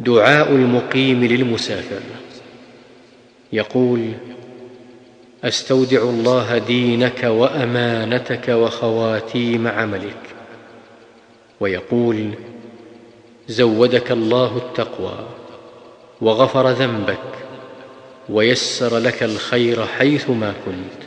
دعاء المقيم للمسافر. يقول أستودع الله دينك وأمانتك وخواتيم عملك. ويقول زودك الله التقوى وغفر ذنبك ويسر لك الخير حيثما كنت.